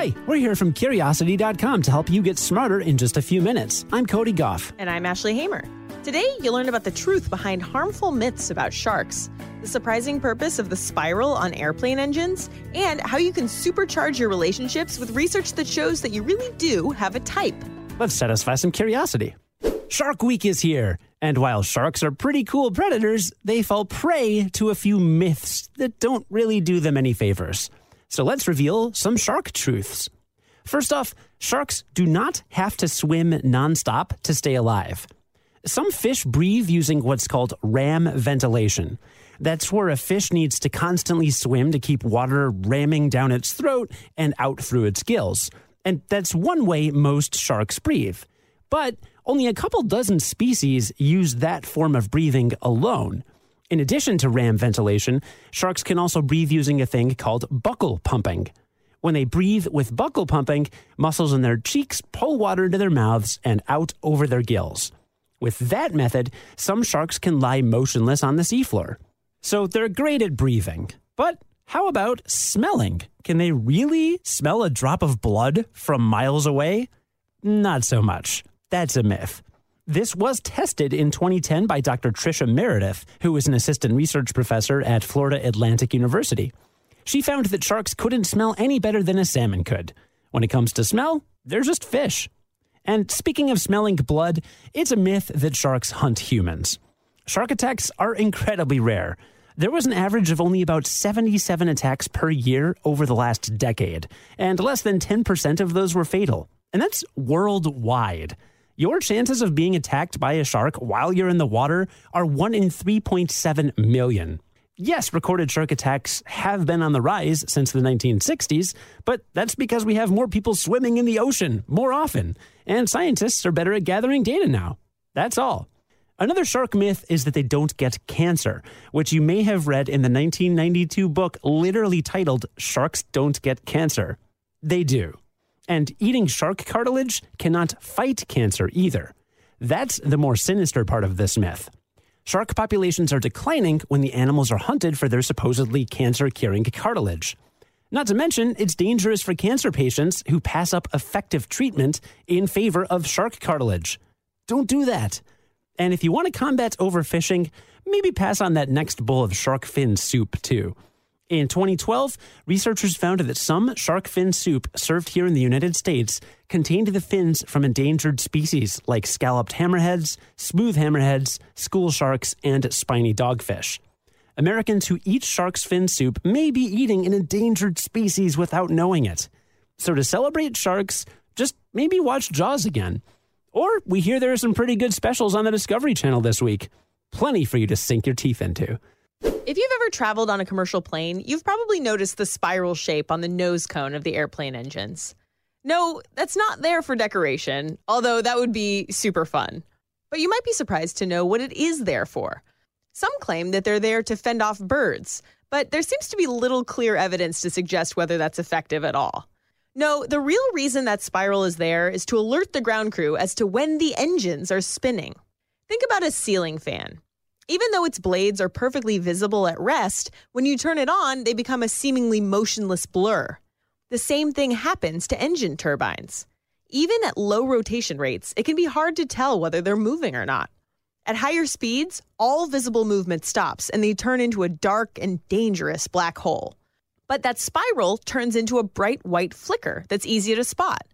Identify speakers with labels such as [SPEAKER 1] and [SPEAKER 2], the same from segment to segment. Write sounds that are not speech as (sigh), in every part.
[SPEAKER 1] Hi, we're here from Curiosity.com to help you get smarter in just a few minutes. I'm Cody Gough.
[SPEAKER 2] And I'm Ashley Hamer. Today, you'll learn about the truth behind harmful myths about sharks, the surprising purpose of the spiral on airplane engines, and how you can supercharge your relationships with research that shows that you really do have a type.
[SPEAKER 1] Let's satisfy some curiosity. Shark Week is here, and while sharks are pretty cool predators, they fall prey to a few myths that don't really do them any favors. So let's reveal some shark truths. First off, sharks do not have to swim nonstop to stay alive. Some fish breathe using what's called ram ventilation. That's where a fish needs to constantly swim to keep water ramming down its throat and out through its gills. And that's one way most sharks breathe. But only a couple dozen species use that form of breathing alone. In addition to ram ventilation, sharks can also breathe using a thing called buccal pumping. When they breathe with buccal pumping, muscles in their cheeks pull water into their mouths and out over their gills. With that method, some sharks can lie motionless on the seafloor. So they're great at breathing. But how about smelling? Can they really smell a drop of blood from miles away? Not so much. That's a myth. This was tested in 2010 by Dr. Tricia Meredith, who is an assistant research professor at Florida Atlantic University. She found that sharks couldn't smell any better than a salmon could. When it comes to smell, they're just fish. And speaking of smelling blood, it's a myth that sharks hunt humans. Shark attacks are incredibly rare. There was an average of only about 77 attacks per year over the last decade, and less than 10% of those were fatal. And that's worldwide. Your chances of being attacked by a shark while you're in the water are 1 in 3.7 million. Yes, recorded shark attacks have been on the rise since the 1960s, but that's because we have more people swimming in the ocean more often, and scientists are better at gathering data now. That's all. Another shark myth is that they don't get cancer, which you may have read in the 1992 book literally titled Sharks Don't Get Cancer. They do. And eating shark cartilage cannot fight cancer either. That's the more sinister part of this myth. Shark populations are declining when the animals are hunted for their supposedly cancer curing cartilage. Not to mention, it's dangerous for cancer patients who pass up effective treatment in favor of shark cartilage. Don't do that. And if you want to combat overfishing, maybe pass on that next bowl of shark fin soup too. In 2012, researchers found that some shark fin soup served here in the United States contained the fins from endangered species like scalloped hammerheads, smooth hammerheads, school sharks, and spiny dogfish. Americans who eat shark's fin soup may be eating an endangered species without knowing it. So, to celebrate sharks, just maybe watch Jaws again. Or we hear there are some pretty good specials on the Discovery Channel this week. Plenty for you to sink your teeth into.
[SPEAKER 2] If you've ever traveled on a commercial plane, you've probably noticed the spiral shape on the nose cone of the airplane engines. No, that's not there for decoration, although that would be super fun. But you might be surprised to know what it is there for. Some claim that they're there to fend off birds, but there seems to be little clear evidence to suggest whether that's effective at all. No, the real reason that spiral is there is to alert the ground crew as to when the engines are spinning. Think about a ceiling fan. Even though its blades are perfectly visible at rest, when you turn it on, they become a seemingly motionless blur. The same thing happens to engine turbines. Even at low rotation rates, it can be hard to tell whether they're moving or not. At higher speeds, all visible movement stops and they turn into a dark and dangerous black hole. But that spiral turns into a bright white flicker that's easy to spot.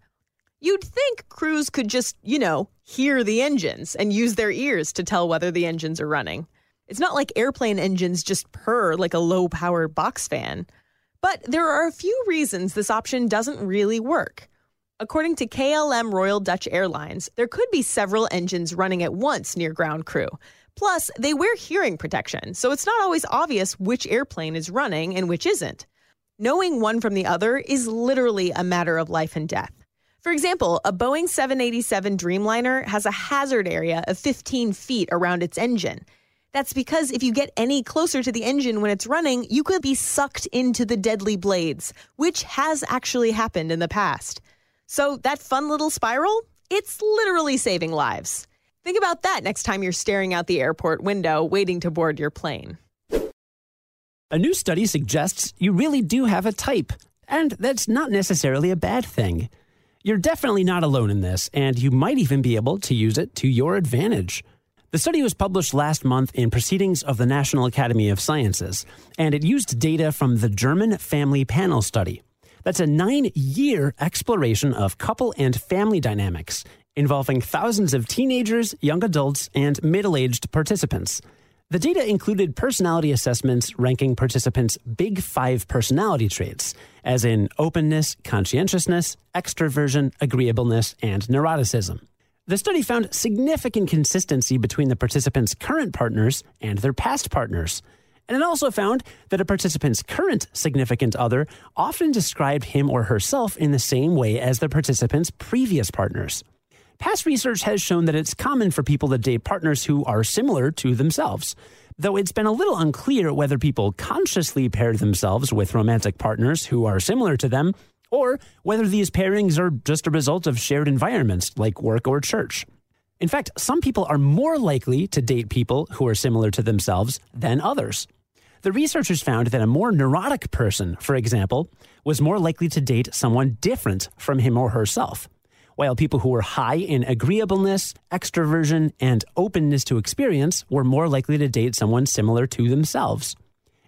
[SPEAKER 2] You'd think crews could just, you know, hear the engines and use their ears to tell whether the engines are running. It's not like airplane engines just purr like a low powered box fan. But there are a few reasons this option doesn't really work. According to KLM Royal Dutch Airlines, there could be several engines running at once near ground crew. Plus, they wear hearing protection, so it's not always obvious which airplane is running and which isn't. Knowing one from the other is literally a matter of life and death. For example, a Boeing 787 Dreamliner has a hazard area of 15 feet around its engine. That's because if you get any closer to the engine when it's running, you could be sucked into the deadly blades, which has actually happened in the past. So, that fun little spiral, it's literally saving lives. Think about that next time you're staring out the airport window waiting to board your plane.
[SPEAKER 1] A new study suggests you really do have a type And that's not necessarily a bad thing. You're definitely not alone in this, and you might even be able to use it to your advantage. The study was published last month in Proceedings of the National Academy of Sciences, and it used data from the German Family Panel Study. That's a nine year exploration of couple and family dynamics involving thousands of teenagers, young adults, and middle aged participants. The data included personality assessments ranking participants' big five personality traits, as in openness, conscientiousness, extroversion, agreeableness, and neuroticism. The study found significant consistency between the participants' current partners and their past partners. And it also found that a participant's current significant other often described him or herself in the same way as the participant's previous partners. Past research has shown that it's common for people to date partners who are similar to themselves, though it's been a little unclear whether people consciously pair themselves with romantic partners who are similar to them, or whether these pairings are just a result of shared environments like work or church. In fact, some people are more likely to date people who are similar to themselves than others. The researchers found that a more neurotic person, for example, was more likely to date someone different from him or herself while people who were high in agreeableness, extroversion, and openness to experience were more likely to date someone similar to themselves.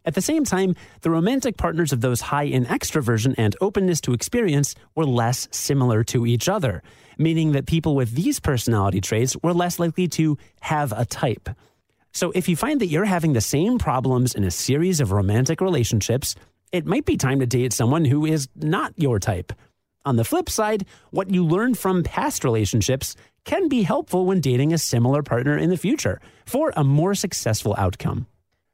[SPEAKER 1] At the same time, the romantic partners of those high in extroversion and openness to experience were less similar to each other, meaning that people with these personality traits were less likely to have a type. So if you find that you're having the same problems in a series of romantic relationships, it might be time to date someone who is not your type. On the flip side, what you learn from past relationships can be helpful when dating a similar partner in the future for a more successful outcome.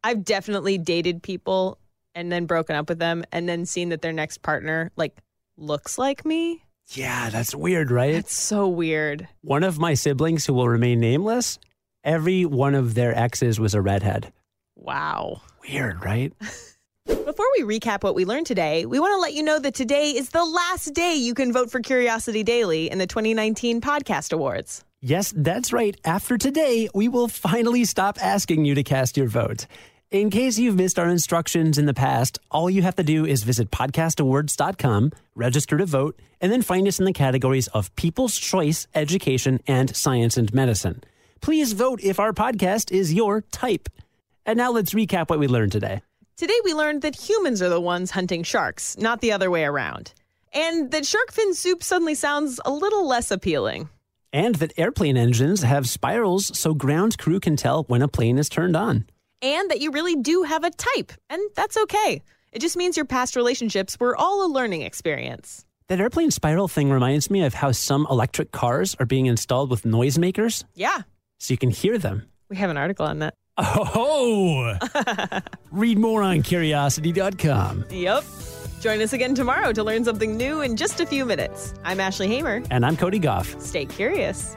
[SPEAKER 2] I've definitely dated people and then broken up with them and then seen that their next partner like looks like me.
[SPEAKER 1] Yeah, that's weird, right?
[SPEAKER 2] It's so weird.
[SPEAKER 1] One of my siblings who will remain nameless, every one of their exes was a redhead.
[SPEAKER 2] Wow.
[SPEAKER 1] Weird, right? (laughs)
[SPEAKER 2] Before we recap what we learned today, we want to let you know that today is the last day you can vote for Curiosity Daily in the 2019 Podcast Awards.
[SPEAKER 1] Yes, that's right. After today, we will finally stop asking you to cast your vote. In case you've missed our instructions in the past, all you have to do is visit podcastawards.com, register to vote, and then find us in the categories of People's Choice, Education, and Science and Medicine. Please vote if our podcast is your type. And now let's recap what we learned today.
[SPEAKER 2] Today we learned that humans are the ones hunting sharks, not the other way around. And that shark fin soup suddenly sounds a little less appealing.
[SPEAKER 1] And that airplane engines have spirals so ground crew can tell when a plane is turned on.
[SPEAKER 2] And that you really do have a type, and that's okay. It just means your past relationships were all a learning experience.
[SPEAKER 1] That airplane spiral thing reminds me of how some electric cars are being installed with noisemakers.
[SPEAKER 2] Yeah.
[SPEAKER 1] So you can hear them.
[SPEAKER 2] We have an article on that.
[SPEAKER 1] Oh! Read more on curiosity.com.
[SPEAKER 2] Yep. Join us again tomorrow to learn something new in just a few minutes. I'm Ashley Hamer.
[SPEAKER 1] And I'm Cody Gough.
[SPEAKER 2] Stay curious.